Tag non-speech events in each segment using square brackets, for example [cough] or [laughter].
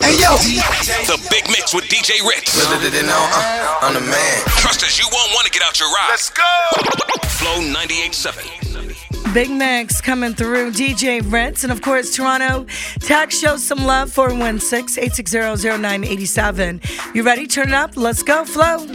Hey yo, the big mix with DJ Ritz. Uh, I'm the man. Trust us, you won't want to get out your ride. Let's go. Flow 98.7. Big Max coming through, DJ Ritz, and of course, Toronto. Tax shows some love, 416 860 You ready? Turn it up. Let's go, Flow.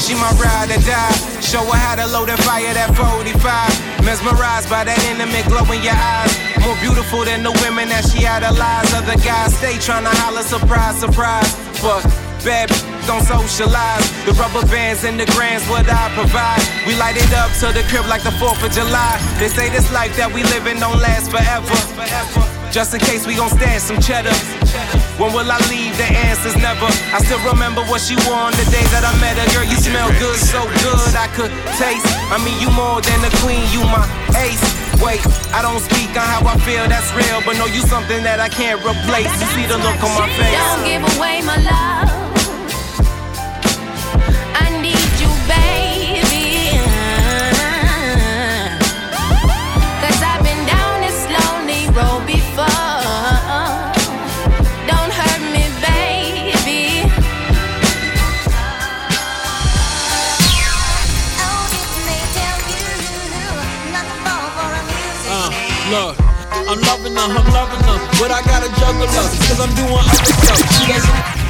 She my ride or die. Show her how to load and fire that 45. Mesmerized by that intimate glow in your eyes. More beautiful than the women that she idolized. Other guys stay trying to holler, surprise, surprise. Fuck, baby, don't socialize. The rubber bands and the grams, what I provide. We light it up to the crib like the 4th of July. They say this life that we living don't last forever. Just in case we gon' stand some cheddar. When will I leave? The answer's never. I still remember what she wore on the day that I met her. Girl, you smell good, so good I could taste. I mean, you more than a queen, you my ace. Wait, I don't speak on how I feel, that's real. But no, you something that I can't replace. You see the look on my face. Don't give away my love. I need you, babe. But I gotta juggle up, cause I'm doing other stuff. She uh, doesn't.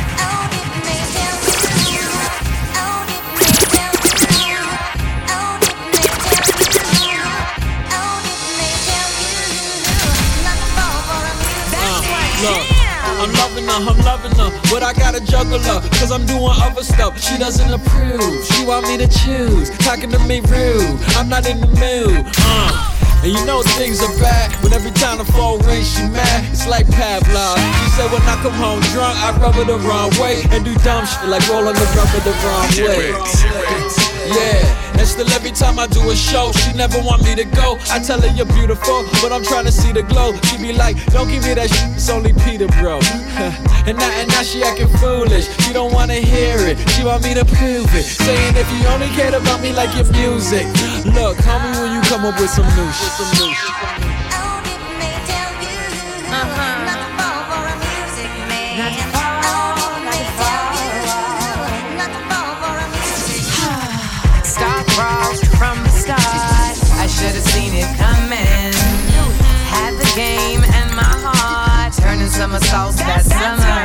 I'm loving her, I'm loving her, but I gotta juggle her, cause I'm doing other stuff. She doesn't approve, she want me to choose, talking to me rude, I'm not in the mood, uh. And you know things are bad when every time the phone rings, she mad. It's like Pavlov. She said when I come home drunk, I rub her the wrong way and do dumb shit like rolling the rubber the wrong way. Yeah, and still every time I do a show, she never want me to go. I tell her you're beautiful, but I'm trying to see the glow. She be like, don't give me that shit, it's only Peter, bro. [laughs] and now and now she acting foolish. She don't wanna hear it, she want me to prove it. Saying if you only cared about me like your music. Look, call me when come up with some new shit. Some new shit. Stop frost from the start. I should have seen it coming. Had the game and my heart turning somersaults that summer.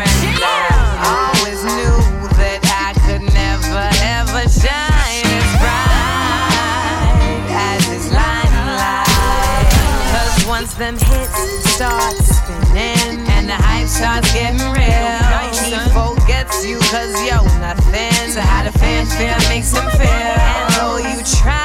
Hype getting real, he forgets you cause yo nothing. So how the fanfare makes him feel. And though you try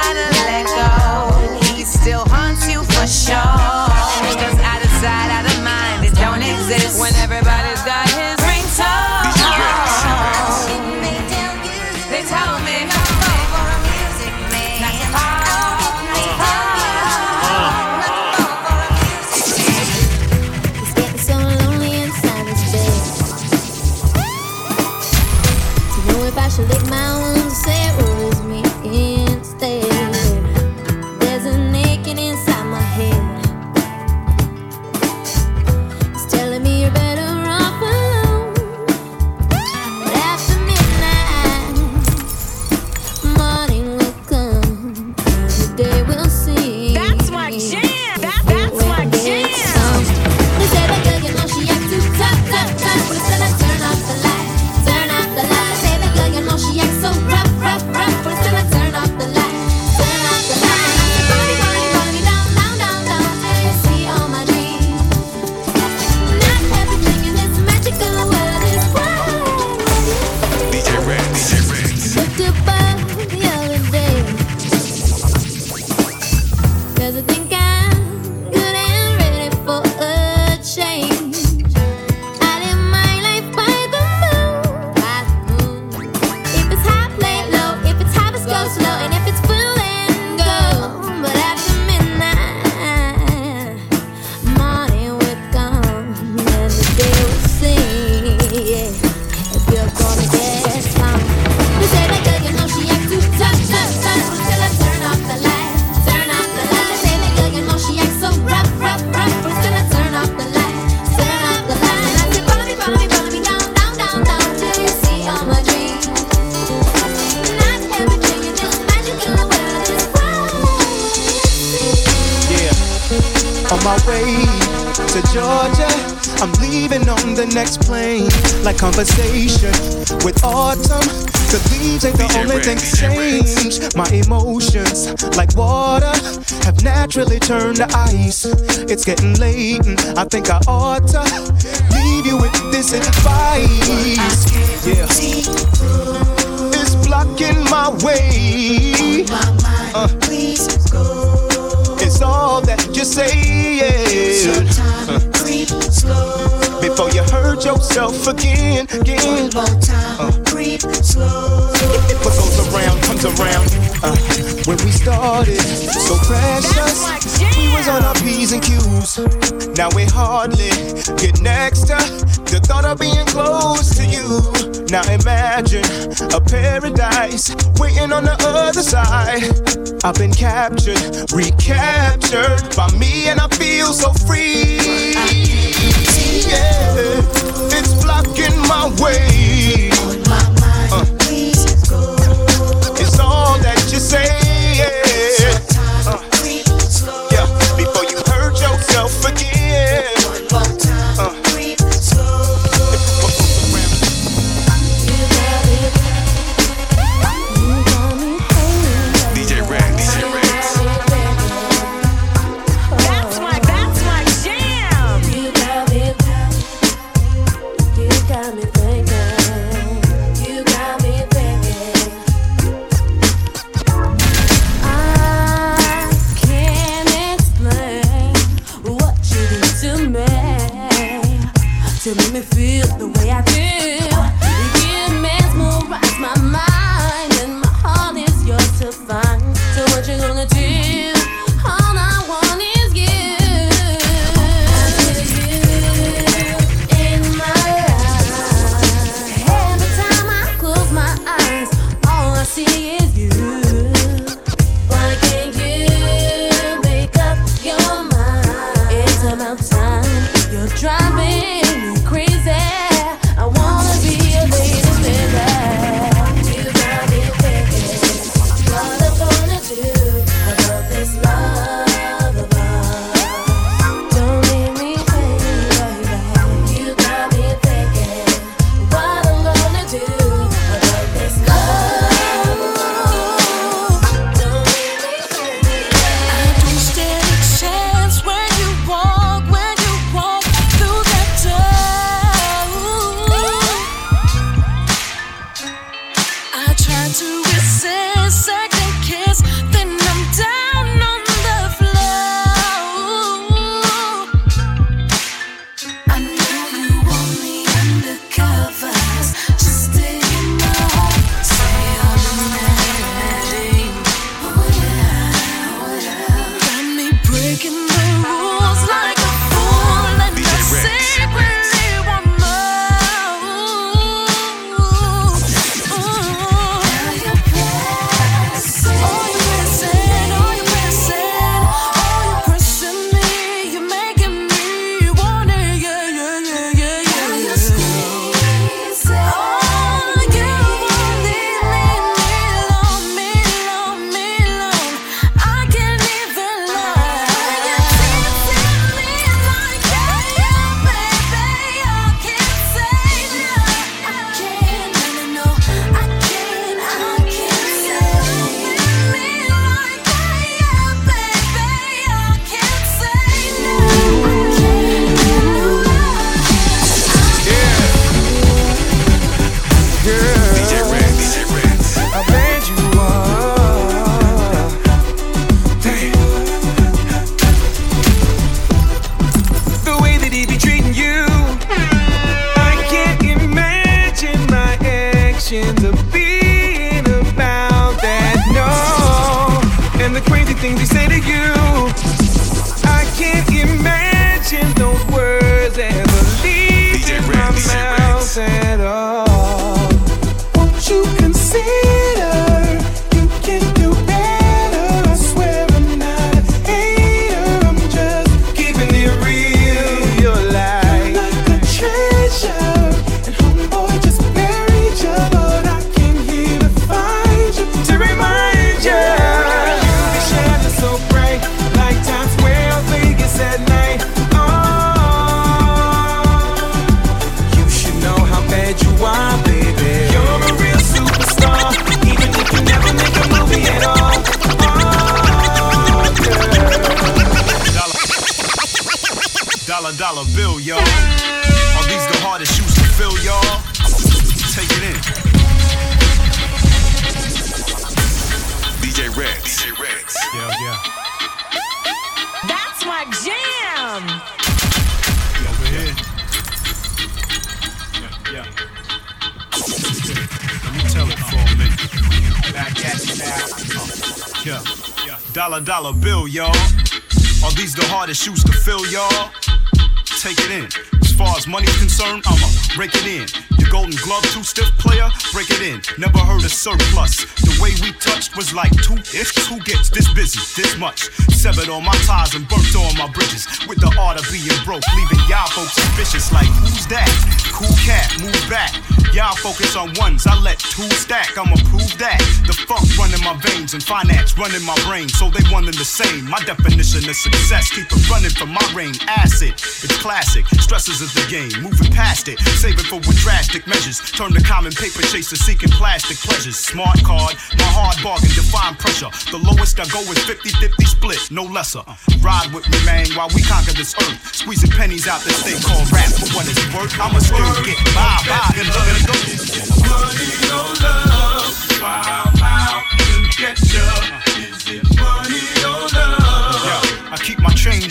On my way to Georgia, I'm leaving on the next plane. Like conversation with autumn. The leaves ain't the DJ only Rex, thing DJ Rex. change. My emotions, like water, have naturally turned to ice. It's getting late, and I think I ought to leave you with this advice. Yeah. It's blocking my way. Uh, it's all that you say. Uh, before you hurt yourself again, again. Uh, what goes around comes around. Uh, when we started, so precious, we was on our p's and q's. Now we hardly get next to the thought of being close to you. Now imagine a paradise waiting on the other side. I've been captured, recaptured by me, and I feel so free. Yeah, it's blocking my way. Say. Rex. DJ Rex. Yeah, yeah. That's my jam. Over here. Yeah. Let me tell it for a minute. Back at you now. Yeah. Yeah. Dollar dollar bill, y'all. Are these the hardest shoes to fill, y'all? Take it in. As far as money's concerned, I'ma break it in. Your golden glove, too stiff player, break it in. Never heard of surplus. The way we touched was like two ifs. Who gets this busy, this much? Severed all my ties and burnt all my bridges. With the art of being broke, leaving y'all folks suspicious. Like, who's that? Cool cat, move back. Y'all focus on ones, I let two stack. I'ma prove that. The funk run in my veins and finance run in my brain. So they one and the same. My definition of success, keep it running from my reign. Acid, it's classic. Stresses of the game, moving past it. Save it for with drastic measures. Turn the common paper chaser seeking plastic pleasures. Smart card, my hard bargain, define pressure. The lowest I go is 50 50 split, no lesser. Uh, ride with me, man, while we conquer this earth. Squeezing pennies out this thing called rap. For what it's worth, I'ma still get by, by, and look at it go. Yeah, I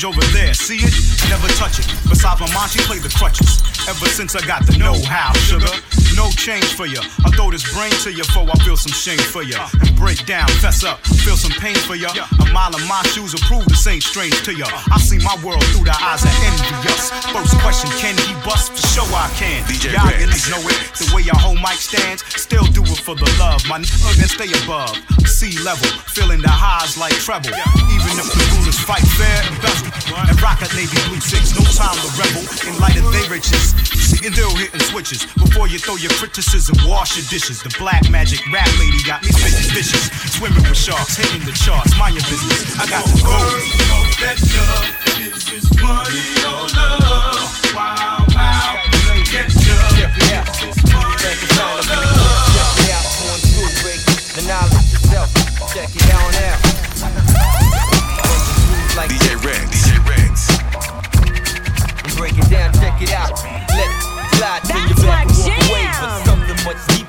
change over there, see it? Never touch it. Besides my Monty, play the crutches. Ever since I got the know-how, sugar. No change for ya. I throw this brain to ya before I feel some shame for ya. And break down, fess up, feel some pain for ya. A mile of my shoes will prove this ain't strange to ya. I see my world through the eyes of envious. First question, can he bust? For sure I can. DJ Y'all niggas know it. The way your whole mic stands, still do it for the love. My nigga and stay above sea level, feeling the highs like treble. Even if the rulers fight fair and bezel. And rock at Navy Blue Six, no time to rebel. In light of they riches, and still hitting switches. Before you throw your criticism, wash your dishes. The black magic rap lady got me spitting vicious. Swimming with sharks, hitting the charts, mind your business. I got the gold. DJ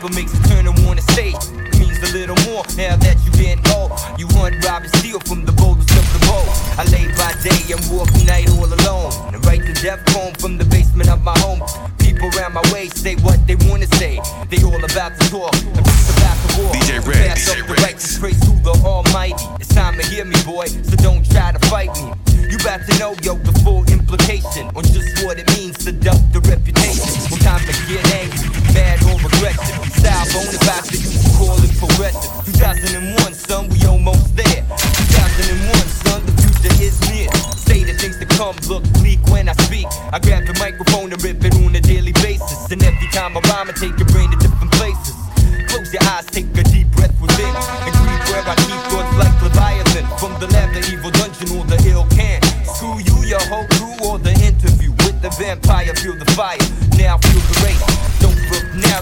deeper makes you turn and wanna stay. It means a little more now that you get old. You hunt, rob, and steal from the boldest of the bold. I lay by day and walk night all alone. And write the death poem from the basement of my home. People around my way say what they wanna say. They all about to talk and peace about the war. DJ Red, Pass DJ up the righteous praise to the Almighty. It's time to hear me, boy, so don't try to fight me. You about to know, yo, the full implication on just what it means to duck the reputation. When time to get angry, mad or aggressive. Style bonafide that you call it progressive. 2001, son, we almost there. 2001, son, the future is near. Say the things to come look bleak when I speak. I grab the microphone and rip it on a daily basis. And every time I rhyme, I take your brain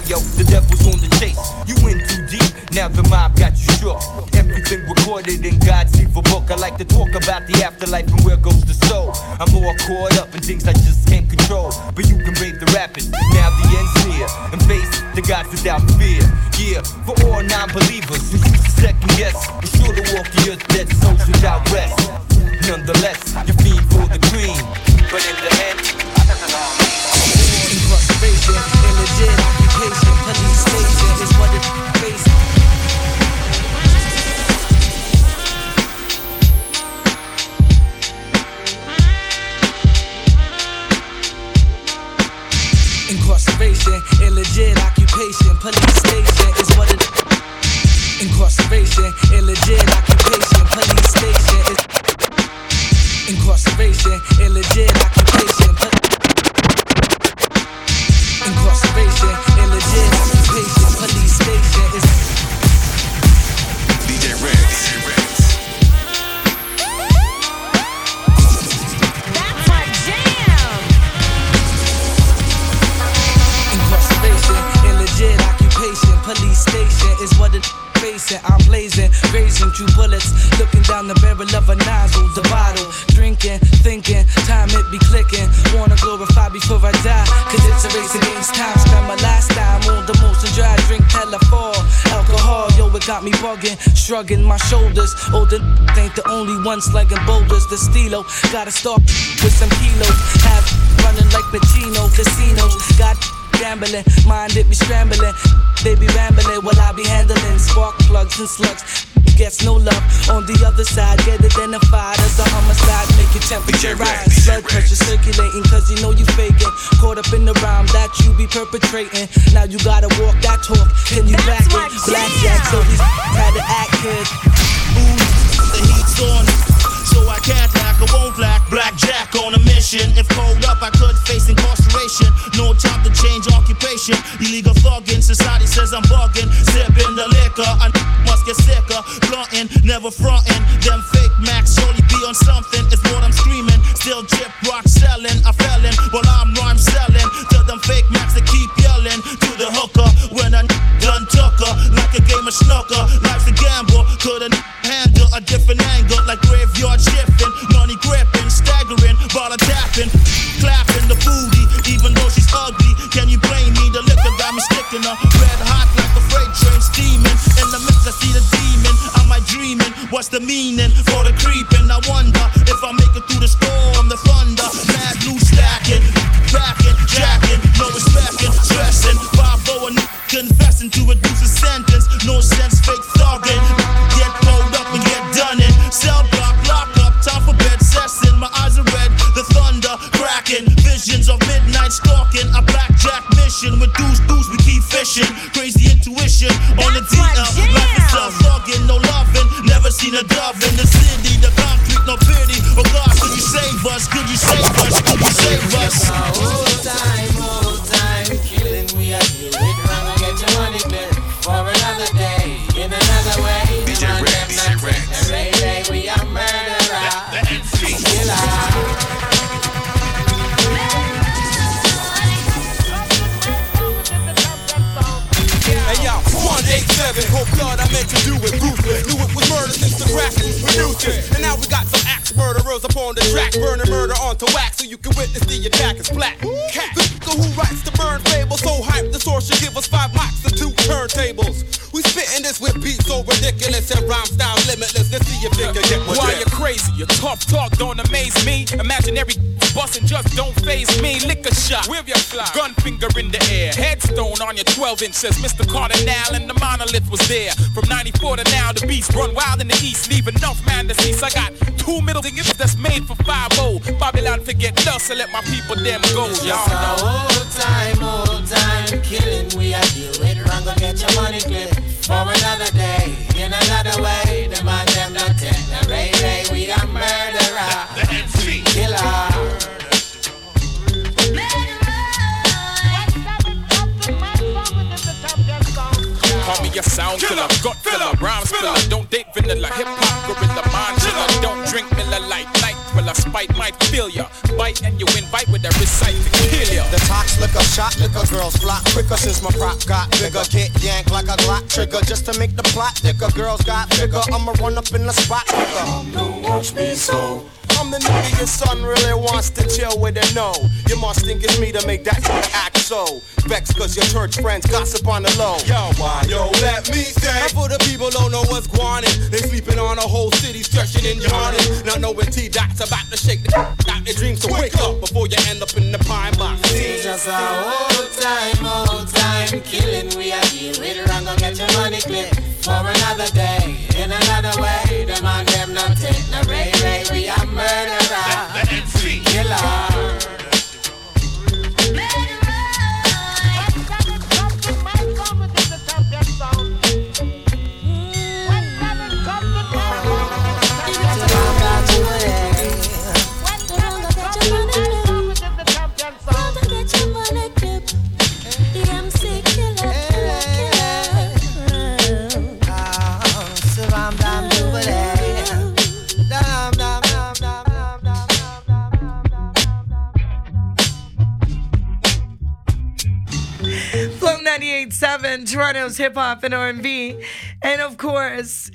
yo, the devil's on the chase. You in too deep, now the mob got you shook. Everything recorded in God's evil book. I like to talk about the afterlife and where goes the soul. I'm more caught up in things I just can't control. But you can brave the rapids, now the end's near. And face the gods without fear. Yeah, for all non-believers who used to second guess. Facing. I'm blazing, raising two bullets, looking down the barrel of a nozzle, the bottle, drinking, thinking, time it be clicking. Wanna glorify before I die, cause it's a race against time. Spend my last time on the motion dry, drink telephone, alcohol, yo, it got me bugging, shrugging my shoulders. Oh, the ain't the only one slugging boulders. The stilo, gotta start with some kilos, have running like Pacino, casinos, got gambling, mind it be scrambling. They be rambling while I be handling spark plugs and slugs. Gets no love on the other side, get identified as a homicide, make your temperature rise. Blood pressure circulating, cause you know you faking. Caught up in the rhyme that you be perpetrating. Now you gotta walk that talk, can you back That's my it? Blackjack, so he's had to act good. The heat's on, so I can't lack, I won't lack. Blackjack on a mission. If cold up, I could face incarceration. Illegal thugging, society says I'm bugging. Sipping the liquor, I must get sicker. Blunting, never fronting. Them fake max surely be on something. Rhyme style limitless. Let's see if you can get with Why this. you crazy? Your tough talk don't amaze me. Imaginary bustin' just don't phase me. Lick a shot, with your fly. Gun finger in the air. Headstone on your 12 inch says Mr. Cardinal and the monolith was there. From 94 to now, the beast run wild in the east. Leave enough man to cease. I got two middle fingers that's made for 5-0. Babylon, forget dust, so let my people them go. Just Y'all a know. old time, old time killing. We are deal with wrong, go get your money clip for another day. In another way, the man them not take the ray ray. We are murderer, the MC killer. Call me a sound killer, gut filler, rhyme spiller. Don't date vanilla, hip hop gorilla, mind chiller. Don't drink Miller Lite, night thriller. Spite might fill ya. Bite and you invite with a recite ya. The tox liquor, shot liquor, girls flock quicker since my prop got bigger. Get yanked like a Glock trigger just to make the plot thicker. Girls got bigger, I'ma run up in the spot quicker. Don't watch me so. I'm the nigga your son really wants to chill with and know. You must think it's me to make that shit act so. Vex cause your church friends gossip on the low. Yo, why? Yo, let me say. And for the people don't know what's going on, they sleeping on a whole city, stretching and yawning. Not knowing T Dot's about to shake the out their dreams. So wake up before you end up in the pine box. It's just a old time, old time killing. We are deal with wrong, go get your money clip for another day. In another way, the man them not take no ray ray. MC 98.7, Toronto's hip hop and R&B. And of course,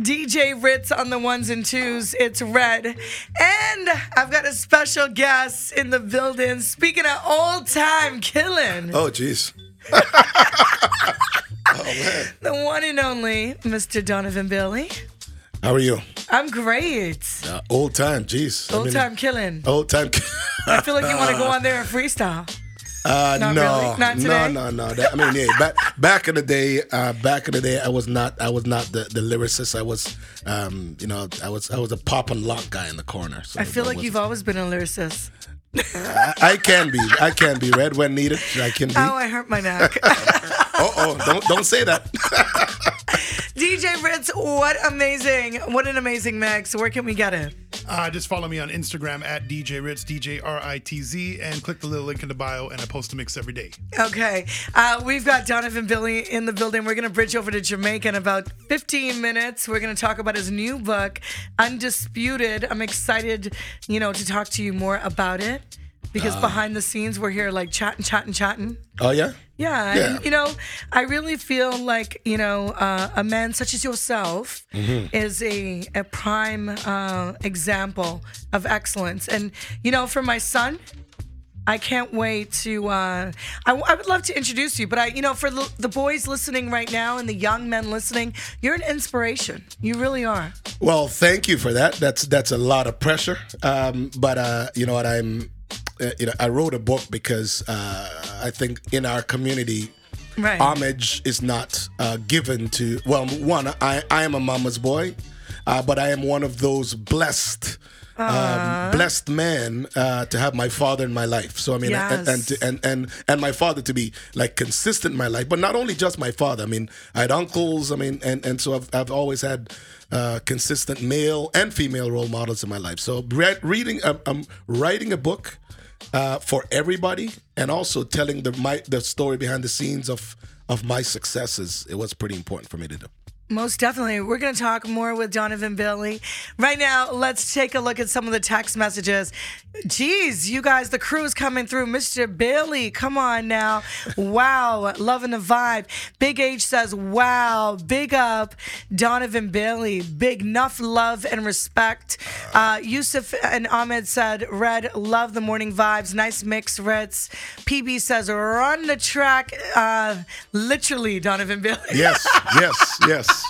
DJ Ritz on the ones and twos. It's Red. And I've got a special guest in the building. Speaking of old time killing, Oh, jeez. [laughs] the one and only Mr. Donovan Bailey. How are you? I'm great. Uh, old time, jeez. I Old mean, time killing. Old time. I feel like you want to go on there and [laughs] freestyle. Uh, Not no, really? Not no, today? no, no. That- I mean, yeah, back back in the day, uh, back in the day, I was not, I was not the, the lyricist. I was, um, you know, I was, I was a pop and lock guy in the corner. So I feel that like was- you've always been a lyricist. I, I can be, I can be red when needed. I can be. Oh, I hurt my neck. [laughs] oh, oh, don't, don't say that. [laughs] DJ Ritz, what amazing, what an amazing mix. Where can we get it? Uh, just follow me on Instagram at DJ Ritz, DJ R I T Z, and click the little link in the bio, and I post a mix every day. Okay, uh, we've got Donovan Bailey in the building. We're going to bridge over to Jamaica in about 15 minutes. We're going to talk about his new book, Undisputed. I'm excited, you know, to talk to you more about it because Ah. behind the scenes, we're here like chatting, chatting, chatting. Oh yeah. Yeah, Yeah. and, you know, I really feel like you know uh, a man such as yourself Mhm. is a a prime uh, example of excellence, and you know, for my son. I can't wait to. Uh, I, I would love to introduce you, but I, you know, for the, the boys listening right now and the young men listening, you're an inspiration. You really are. Well, thank you for that. That's that's a lot of pressure. Um, but uh, you know what? I'm, uh, you know, I wrote a book because uh, I think in our community, Right. homage is not uh, given to. Well, one, I I am a mama's boy, uh, but I am one of those blessed. Um, blessed man uh, to have my father in my life. So I mean, and, and, to, and and and my father to be like consistent in my life, but not only just my father. I mean, I had uncles. I mean, and and so I've I've always had uh, consistent male and female role models in my life. So re- reading, I'm, I'm writing a book uh, for everybody, and also telling the my the story behind the scenes of of my successes. It was pretty important for me to do. Most definitely. We're going to talk more with Donovan Bailey. Right now, let's take a look at some of the text messages. Geez, you guys, the crew is coming through. Mr. Bailey, come on now. Wow, loving the vibe. Big H says, wow, big up Donovan Bailey. Big enough love and respect. Uh, Yusuf and Ahmed said, Red, love the morning vibes. Nice mix, Ritz. PB says, run the track. Uh, literally, Donovan Bailey. Yes, yes, yes.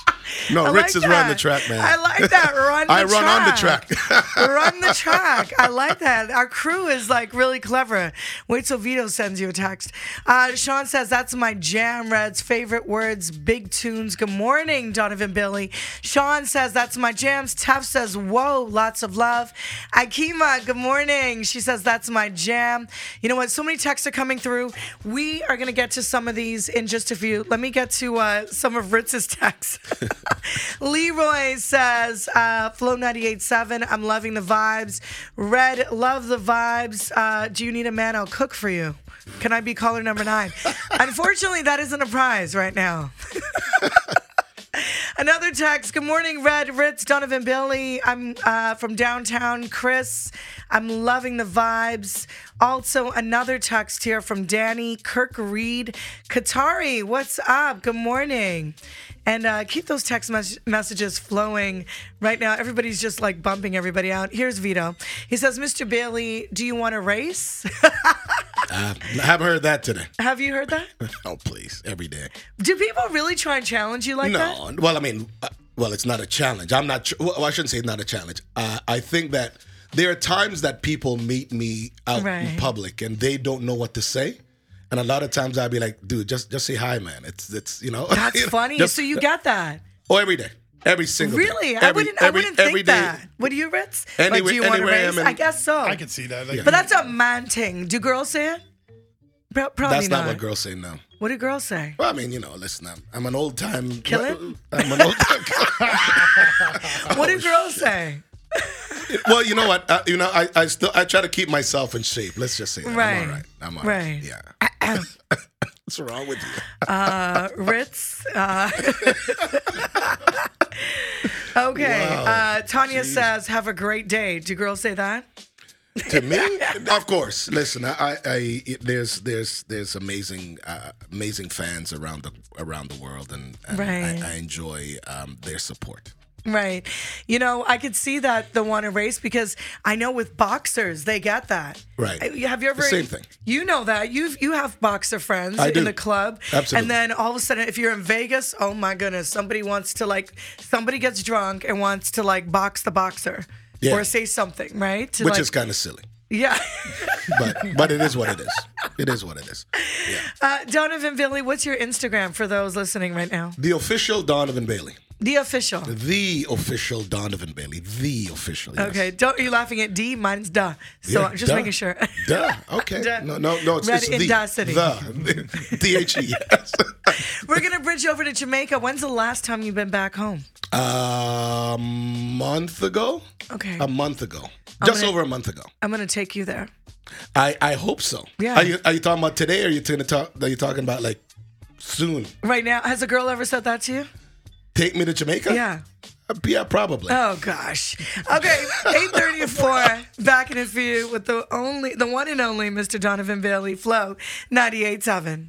No, I Ritz like is running the track, man. I like that. Run [laughs] the I run on the track. [laughs] Run the track. I like that. Our crew is like really clever. Wait till Vito sends you a text. Uh, Sean says, That's my jam, Reds. Favorite words, big tunes. Good morning, Donovan Bailey. Sean says, That's my jams. Teff says, Whoa, lots of love. Akima, good morning. She says, That's my jam. You know what? So many texts are coming through. We are going to get to some of these in just a few. Let me get to uh, some of Ritz's [laughs] texts. Leroy says, uh, Flow 98.7, I'm loving the vibes. Red, love the vibes. Uh, do you need a man? I'll cook for you. Can I be caller number nine? [laughs] Unfortunately, that isn't a prize right now. [laughs] Another text. Good morning, Red Ritz, Donovan Bailey. I'm uh, from downtown. Chris, I'm loving the vibes. Also, another text here from Danny Kirk Reed. Katari, what's up? Good morning. And uh, keep those text mes- messages flowing right now. Everybody's just like bumping everybody out. Here's Vito. He says, Mr. Bailey, do you want to race? [laughs] Uh, I haven't heard that today. Have you heard that? [laughs] Oh, please, every day. Do people really try and challenge you like that? no, well, I mean, uh, well, it's not a challenge. I'm not. Tr- well, I shouldn't say it's not a challenge. Uh, I think that there are times that people meet me out Right. in public and they don't know what to say, and a lot of times I'd be like, "Dude, just just say hi, man." It's it's you know. That's [laughs] you know, funny. just- so you get that. oh every day, every single day. Really? I Every- wouldn't. I wouldn't think every day. that. Would you, Ritz? like, Anyway- do you want to anywhere I race? am I guess so. I can see that. Like, But that's a man thing. Do girls say it? Pro- Probably That's not what girls say now. What do girls say? Well, I mean, you know, listen, I'm, I'm an old time. Kill it? I'm an old time. [laughs] [laughs] What do girls say? [laughs] well, you know what? Uh, you know, I, I still I try to keep myself in shape. Let's just say that. Right. I'm all right. I'm all right. Right. Yeah. [clears throat] What's wrong with you? Uh, Ritz. Uh, [laughs] [laughs] okay. Wow. Uh, Tanya says, "Have a great day." Do girls say that? to me, of course. Listen, I, I, I there's there's there's amazing uh, amazing fans around the around the world, and, and Right. I, I enjoy um, their support. Right. You know, I could see that the want to race because I know with boxers they get that. Right. Have you ever? The same thing. You know that you you have boxer friends I in do. the club, Absolutely. and then all of a sudden, if you're in Vegas, oh my goodness, somebody wants to like somebody gets drunk and wants to like box the boxer Yeah. or say something, right? To, Which like- is kind of silly, yeah. [laughs] but but it is what it is. It is what it is. Uh, Donovan Bailey, what's your Instagram for those listening right now? The official Donovan Bailey. The official. The official Donovan Bailey. The official. Yes. Okay, don't you laughing at D? Mine's duh. So Yeah, I'm just duh. making sure. Duh. [laughs] Okay. Duh. No, no, no. It's, Red it's in the, Duh City. The. [laughs] D H E. Yes. [laughs] We're gonna bridge over to Jamaica. When's the last time you've been back home? A month ago. Okay. A month ago. I'm Just gonna- over a month ago. I'm gonna take you there. I I hope so. Yeah. Are you are you talking about today? Or are you gonna talk? Are you talking about like soon? Right now, has a girl ever said that to you? Take me to Jamaica? Yeah. Yeah, probably. Oh gosh. Okay, 8:34. Back in a few with the only, the one and only Mr. Donovan Bailey. Flow 98.7.